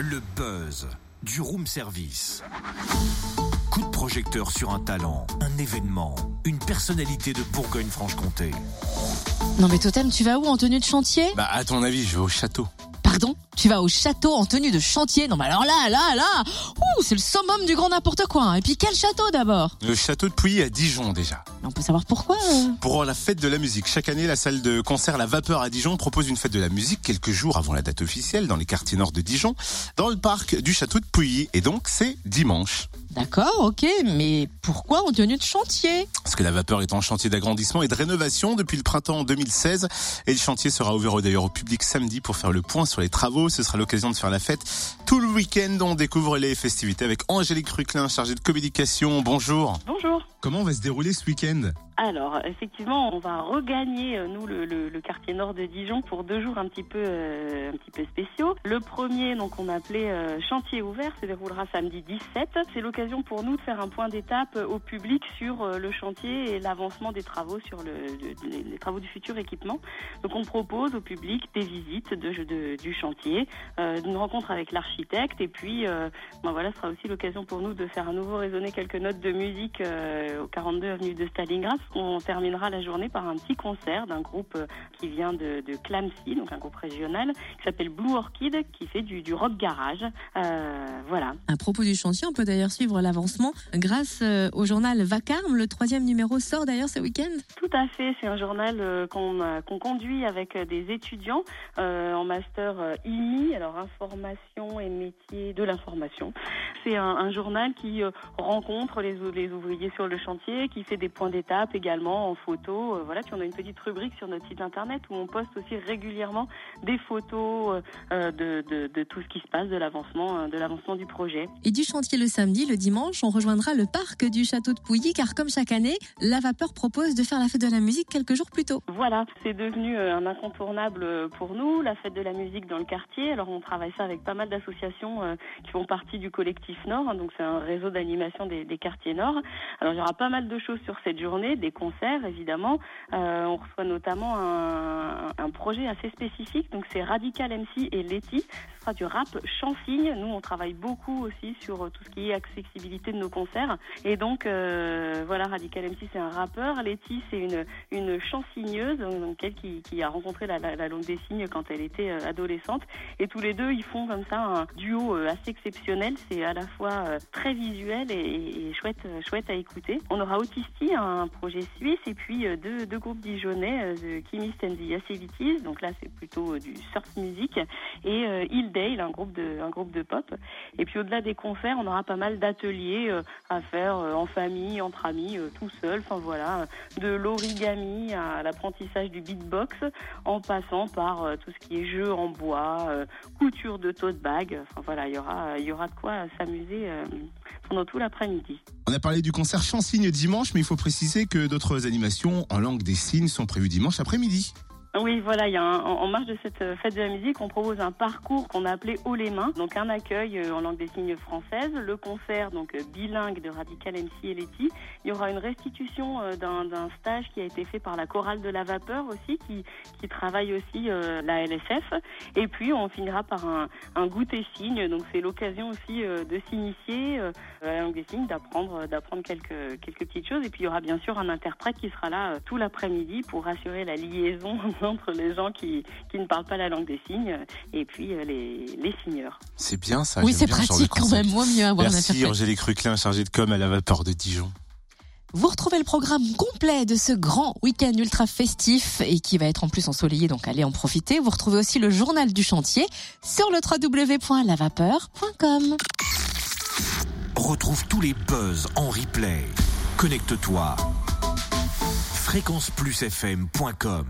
Le buzz du room service. Coup de projecteur sur un talent, un événement, une personnalité de Bourgogne-Franche-Comté. Non mais Totem, tu vas où en tenue de chantier? Bah, à ton avis, je vais au château. Pardon? Tu vas au château en tenue de chantier Non mais alors là, là, là Ouh, c'est le summum du grand n'importe quoi hein. Et puis quel château d'abord Le château de Pouilly à Dijon déjà. On peut savoir pourquoi euh Pour la fête de la musique, chaque année, la salle de concert La Vapeur à Dijon propose une fête de la musique quelques jours avant la date officielle dans les quartiers nord de Dijon, dans le parc du château de Pouilly. Et donc, c'est dimanche. D'accord, ok, mais pourquoi en tenue de chantier? Parce que la vapeur est en chantier d'agrandissement et de rénovation depuis le printemps 2016. Et le chantier sera ouvert d'ailleurs au public samedi pour faire le point sur les travaux. Ce sera l'occasion de faire la fête. Tout le week-end, on découvre les festivités avec Angélique Ruclin, chargée de communication. Bonjour. Bonjour. Comment va se dérouler ce week-end? Alors, effectivement, on va regagner, euh, nous, le, quartier nord de Dijon pour deux jours un petit peu, euh, un petit peu spéciaux. Le premier, donc, on a appelé euh, chantier ouvert, se déroulera samedi 17. C'est l'occasion pour nous de faire un point d'étape euh, au public sur le chantier et l'avancement des travaux sur le, le- les, travaux du futur équipement. Donc, on propose au public des visites du chantier, une rencontre avec l'architecte et puis, ben voilà, ce sera aussi l'occasion pour nous de faire à nouveau résonner quelques notes de musique au 42 avenue de Stalingrad. On terminera la journée par un petit concert d'un groupe euh, qui vient de, de Clamcy, donc un groupe régional, qui s'appelle Blue Orchid, qui fait du, du rock garage. Euh, voilà. À propos du chantier, on peut d'ailleurs suivre l'avancement grâce euh, au journal Vacarme. Le troisième numéro sort d'ailleurs ce week-end. Tout à fait, c'est un journal qu'on conduit avec des étudiants euh, en master IMI, alors information et métier de l'information. C'est un, un journal qui rencontre les, les ouvriers sur le chantier, qui fait des points d'étape également en photo. euh, voilà, puis on a une petite rubrique sur notre site internet où on poste aussi régulièrement des photos euh, de, de, de tout ce qui se passe, de l'avancement, euh, de l'avancement du projet. Et du chantier le samedi, le dimanche, on rejoindra le parc du château de Pouilly car comme chaque année, la vapeur propose de faire la fête de la musique quelques jours plus tôt. Voilà, c'est devenu euh, un incontournable euh, pour nous, la fête de la musique dans le quartier. Alors on travaille ça avec pas mal d'associations euh, qui font partie du collectif Nord, hein, donc c'est un réseau d'animation des, des quartiers Nord. Alors il y aura pas mal de choses sur cette journée, des concerts évidemment. Euh, on reçoit notamment un, un projet assez spécifique, donc c'est Radical MC et Letty. Sera du rap chansigne. Nous on travaille beaucoup aussi sur euh, tout ce qui est accessibilité de nos concerts. Et donc euh, voilà, Radical MC c'est un rappeur, Letty c'est une une chansigneuse, donc elle qui, a rencontré la, la, la langue des signes quand elle était euh, adolescente. Et tous les deux, ils font comme ça un duo assez exceptionnel. C'est à la fois très visuel et, et- et chouette, chouette à écouter. On aura Autisti, un projet suisse, et puis deux, deux groupes dijonnais, The Chemist and the Yacelities. Donc là, c'est plutôt du surf music. Et un groupe de, un groupe de pop. Et puis au-delà des concerts, on aura pas mal d'ateliers euh, à faire euh, en famille, entre amis, euh, tout seul. Enfin voilà, de l'origami à l'apprentissage du beatbox, en passant par tout ce qui est jeu en bois, couture de tote bag. Enfin voilà, il y aura, il y aura de quoi s'amuser pendant tout l'après-midi. On a parlé du concert Chansigne dimanche, mais il faut préciser que d'autres animations en langue des signes sont prévues dimanche après-midi. Oui, voilà, il y a un- en en marge de cette euh, fête de la musique, on propose un parcours qu'on a appelé Haut les mains, donc un accueil euh, en langue des signes française, le concert donc euh, bilingue de Radical MC et Letty. Il y aura une restitution euh, d'un stage qui a été fait par la chorale de la vapeur aussi, qui, qui travaille aussi euh, la LSF. Et puis on finira par un, un goûter signe, donc c'est l'occasion aussi euh, de s'initier à la langue des signes, d'apprendre d'apprendre quelques quelques petites choses. Et puis il y aura bien sûr un interprète qui sera là tout l'après-midi pour assurer la liaison entre les gens qui, qui ne parlent pas la langue des signes et puis euh, les, les signeurs. C'est bien ça. oui, c'est pratique quand concept. même. Moi, mieux avoir un Merci. Angélique Ruclin, chargée de com à la vapeur de Dijon. Vous retrouvez le programme complet de ce grand week-end ultra festif et qui va être en plus ensoleillé, donc allez en profiter. Vous retrouvez aussi le journal du chantier sur le www.lavapeur.com. Retrouve tous les buzz en replay. Connecte-toi. fréquenceplusfm.com